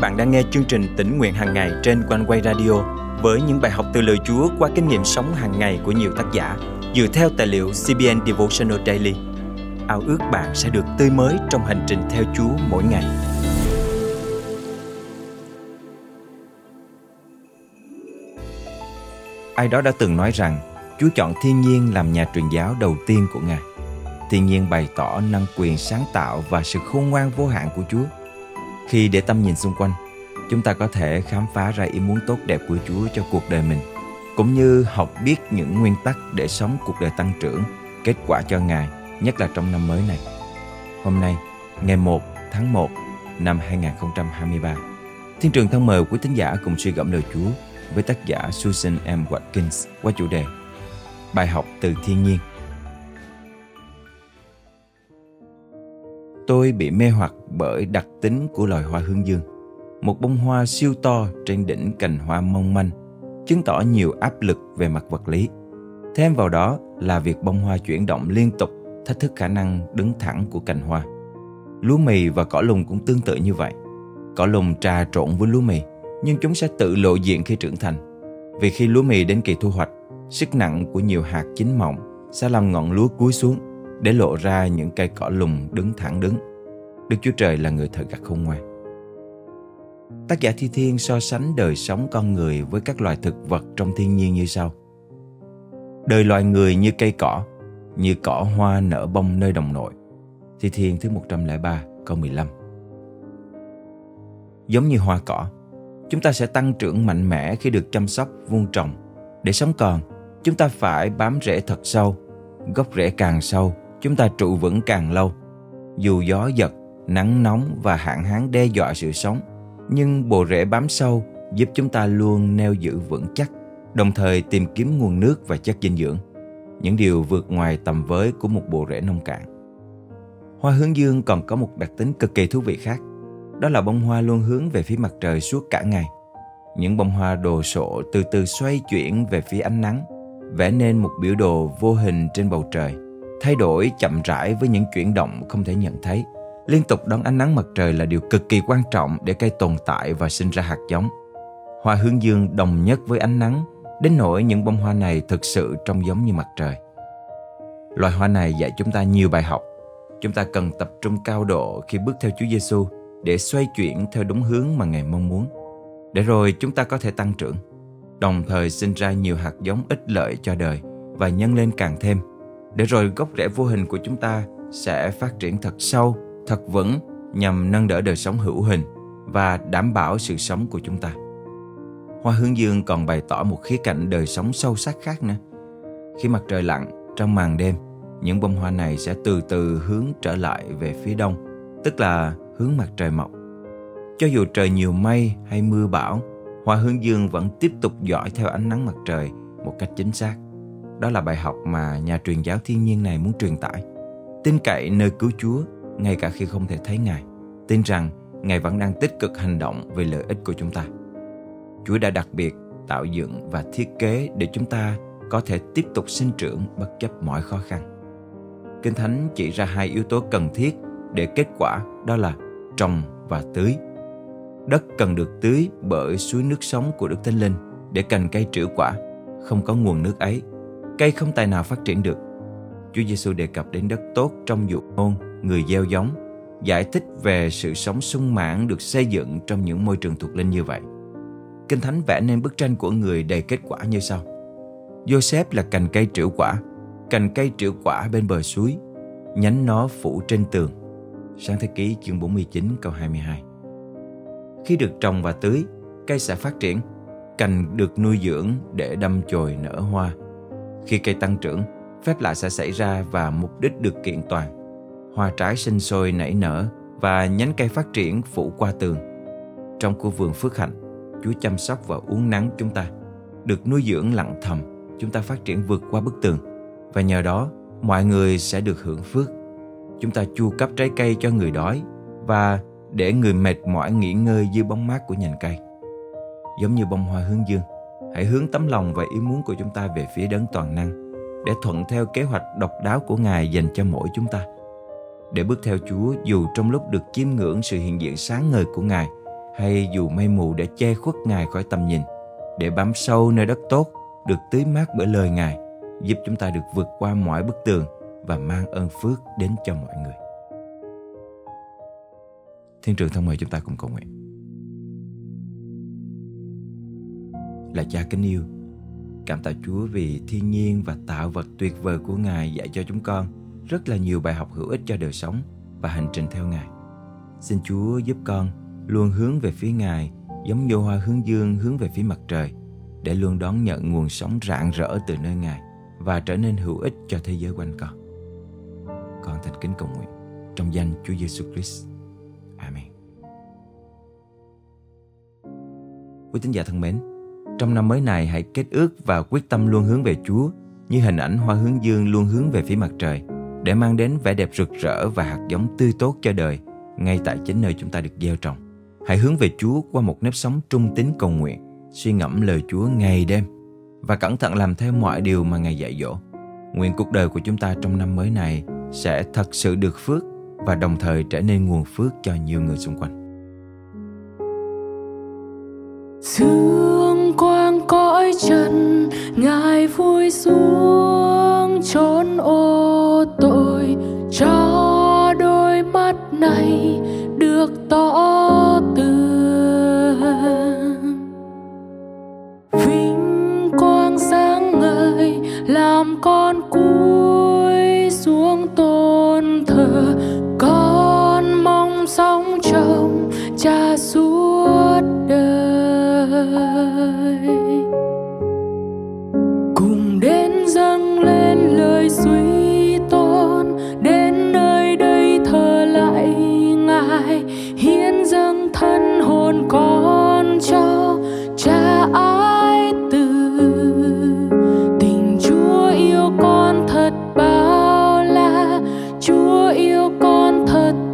bạn đang nghe chương trình tỉnh nguyện hàng ngày trên quanh quay radio với những bài học từ lời Chúa qua kinh nghiệm sống hàng ngày của nhiều tác giả dựa theo tài liệu CBN Devotional Daily. Ao ước bạn sẽ được tươi mới trong hành trình theo Chúa mỗi ngày. Ai đó đã từng nói rằng, Chúa chọn thiên nhiên làm nhà truyền giáo đầu tiên của Ngài. Thiên nhiên bày tỏ năng quyền sáng tạo và sự khôn ngoan vô hạn của Chúa. Khi để tâm nhìn xung quanh, chúng ta có thể khám phá ra ý muốn tốt đẹp của Chúa cho cuộc đời mình, cũng như học biết những nguyên tắc để sống cuộc đời tăng trưởng, kết quả cho Ngài, nhất là trong năm mới này. Hôm nay, ngày 1 tháng 1 năm 2023, Thiên trường thân mời quý tín giả cùng suy gẫm lời Chúa với tác giả Susan M. Watkins qua chủ đề Bài học từ thiên nhiên. Tôi bị mê hoặc bởi đặc tính của loài hoa hướng dương. Một bông hoa siêu to trên đỉnh cành hoa mong manh, chứng tỏ nhiều áp lực về mặt vật lý. Thêm vào đó là việc bông hoa chuyển động liên tục thách thức khả năng đứng thẳng của cành hoa. Lúa mì và cỏ lùng cũng tương tự như vậy. Cỏ lùng trà trộn với lúa mì, nhưng chúng sẽ tự lộ diện khi trưởng thành. Vì khi lúa mì đến kỳ thu hoạch, sức nặng của nhiều hạt chín mọng sẽ làm ngọn lúa cúi xuống để lộ ra những cây cỏ lùng đứng thẳng đứng. Đức Chúa Trời là người thật gặt khôn ngoan. Tác giả Thi Thiên so sánh đời sống con người với các loài thực vật trong thiên nhiên như sau. Đời loài người như cây cỏ, như cỏ hoa nở bông nơi đồng nội. Thi Thiên thứ 103 câu 15 Giống như hoa cỏ, chúng ta sẽ tăng trưởng mạnh mẽ khi được chăm sóc, vuông trồng. Để sống còn, chúng ta phải bám rễ thật sâu. Gốc rễ càng sâu, chúng ta trụ vững càng lâu. Dù gió giật, nắng nóng và hạn hán đe dọa sự sống, nhưng bộ rễ bám sâu giúp chúng ta luôn neo giữ vững chắc, đồng thời tìm kiếm nguồn nước và chất dinh dưỡng. Những điều vượt ngoài tầm với của một bộ rễ nông cạn. Hoa hướng dương còn có một đặc tính cực kỳ thú vị khác. Đó là bông hoa luôn hướng về phía mặt trời suốt cả ngày. Những bông hoa đồ sộ từ từ xoay chuyển về phía ánh nắng, vẽ nên một biểu đồ vô hình trên bầu trời, thay đổi chậm rãi với những chuyển động không thể nhận thấy. Liên tục đón ánh nắng mặt trời là điều cực kỳ quan trọng để cây tồn tại và sinh ra hạt giống. Hoa hướng dương đồng nhất với ánh nắng, đến nỗi những bông hoa này thực sự trông giống như mặt trời. Loài hoa này dạy chúng ta nhiều bài học. Chúng ta cần tập trung cao độ khi bước theo Chúa Giêsu để xoay chuyển theo đúng hướng mà Ngài mong muốn. Để rồi chúng ta có thể tăng trưởng, đồng thời sinh ra nhiều hạt giống ích lợi cho đời và nhân lên càng thêm. Để rồi gốc rễ vô hình của chúng ta sẽ phát triển thật sâu, thật vững nhằm nâng đỡ đời sống hữu hình và đảm bảo sự sống của chúng ta. Hoa hướng dương còn bày tỏ một khía cạnh đời sống sâu sắc khác nữa. Khi mặt trời lặn trong màn đêm, những bông hoa này sẽ từ từ hướng trở lại về phía đông, tức là hướng mặt trời mọc. Cho dù trời nhiều mây hay mưa bão, hoa hướng dương vẫn tiếp tục dõi theo ánh nắng mặt trời một cách chính xác. Đó là bài học mà nhà truyền giáo thiên nhiên này muốn truyền tải. Tin cậy nơi cứu Chúa ngay cả khi không thể thấy Ngài. Tin rằng Ngài vẫn đang tích cực hành động vì lợi ích của chúng ta. Chúa đã đặc biệt tạo dựng và thiết kế để chúng ta có thể tiếp tục sinh trưởng bất chấp mọi khó khăn. Kinh Thánh chỉ ra hai yếu tố cần thiết để kết quả đó là trồng và tưới. Đất cần được tưới bởi suối nước sống của Đức Thánh Linh để cành cây trữ quả. Không có nguồn nước ấy, cây không tài nào phát triển được. Chúa Giêsu đề cập đến đất tốt trong dụ ngôn người gieo giống, giải thích về sự sống sung mãn được xây dựng trong những môi trường thuộc linh như vậy. Kinh Thánh vẽ nên bức tranh của người đầy kết quả như sau. Joseph là cành cây trĩu quả, cành cây trĩu quả bên bờ suối, nhánh nó phủ trên tường. Sáng thế ký chương 49 câu 22 Khi được trồng và tưới, cây sẽ phát triển, cành được nuôi dưỡng để đâm chồi nở hoa. Khi cây tăng trưởng, phép lạ sẽ xảy ra và mục đích được kiện toàn. Hoa trái sinh sôi nảy nở và nhánh cây phát triển phủ qua tường. Trong khu vườn phước hạnh, Chúa chăm sóc và uống nắng chúng ta. Được nuôi dưỡng lặng thầm, chúng ta phát triển vượt qua bức tường. Và nhờ đó, mọi người sẽ được hưởng phước. Chúng ta chu cấp trái cây cho người đói và để người mệt mỏi nghỉ ngơi dưới bóng mát của nhành cây. Giống như bông hoa hướng dương, hãy hướng tấm lòng và ý muốn của chúng ta về phía đấng toàn năng để thuận theo kế hoạch độc đáo của Ngài dành cho mỗi chúng ta. Để bước theo Chúa dù trong lúc được chiêm ngưỡng sự hiện diện sáng ngời của Ngài hay dù mây mù đã che khuất Ngài khỏi tầm nhìn, để bám sâu nơi đất tốt, được tưới mát bởi lời Ngài, giúp chúng ta được vượt qua mọi bức tường và mang ơn phước đến cho mọi người. Thiên trường thông mời chúng ta cùng cầu nguyện. Là cha kính yêu, cảm tạ Chúa vì thiên nhiên và tạo vật tuyệt vời của Ngài dạy cho chúng con rất là nhiều bài học hữu ích cho đời sống và hành trình theo Ngài. Xin Chúa giúp con luôn hướng về phía Ngài giống như hoa hướng dương hướng về phía mặt trời để luôn đón nhận nguồn sống rạng rỡ từ nơi Ngài và trở nên hữu ích cho thế giới quanh con. Con thành kính cầu nguyện trong danh Chúa Giêsu Christ. Amen. Quý tín giả thân mến, trong năm mới này hãy kết ước và quyết tâm luôn hướng về Chúa như hình ảnh hoa hướng dương luôn hướng về phía mặt trời để mang đến vẻ đẹp rực rỡ và hạt giống tươi tốt cho đời ngay tại chính nơi chúng ta được gieo trồng. Hãy hướng về Chúa qua một nếp sống trung tín cầu nguyện, suy ngẫm lời Chúa ngày đêm và cẩn thận làm theo mọi điều mà Ngài dạy dỗ. Nguyện cuộc đời của chúng ta trong năm mới này sẽ thật sự được phước và đồng thời trở nên nguồn phước cho nhiều người xung quanh. Dương Ngài xuống chốn ô tội, cho đôi mắt này được tỏ tường vinh quang sáng ngời, làm con cúi xuống tôn thờ. Con mong sống trong cha suốt đời. Yêu con thật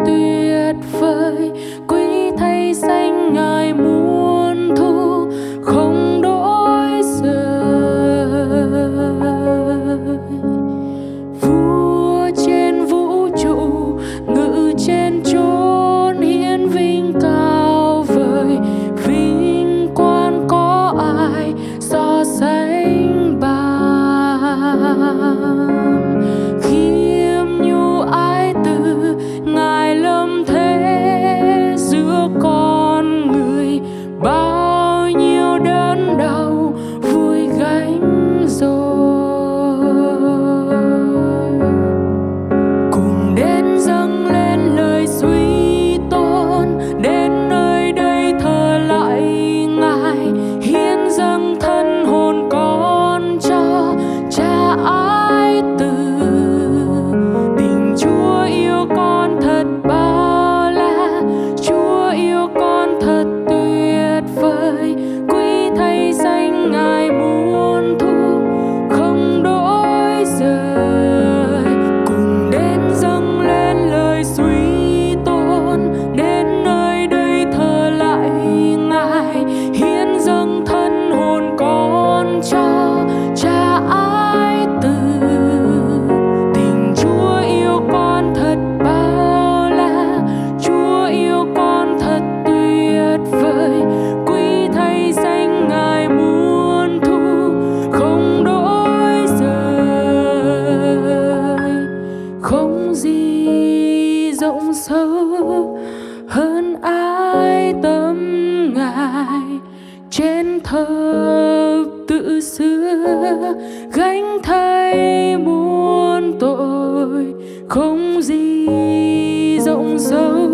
xưa gánh thay muôn tội không gì rộng sâu.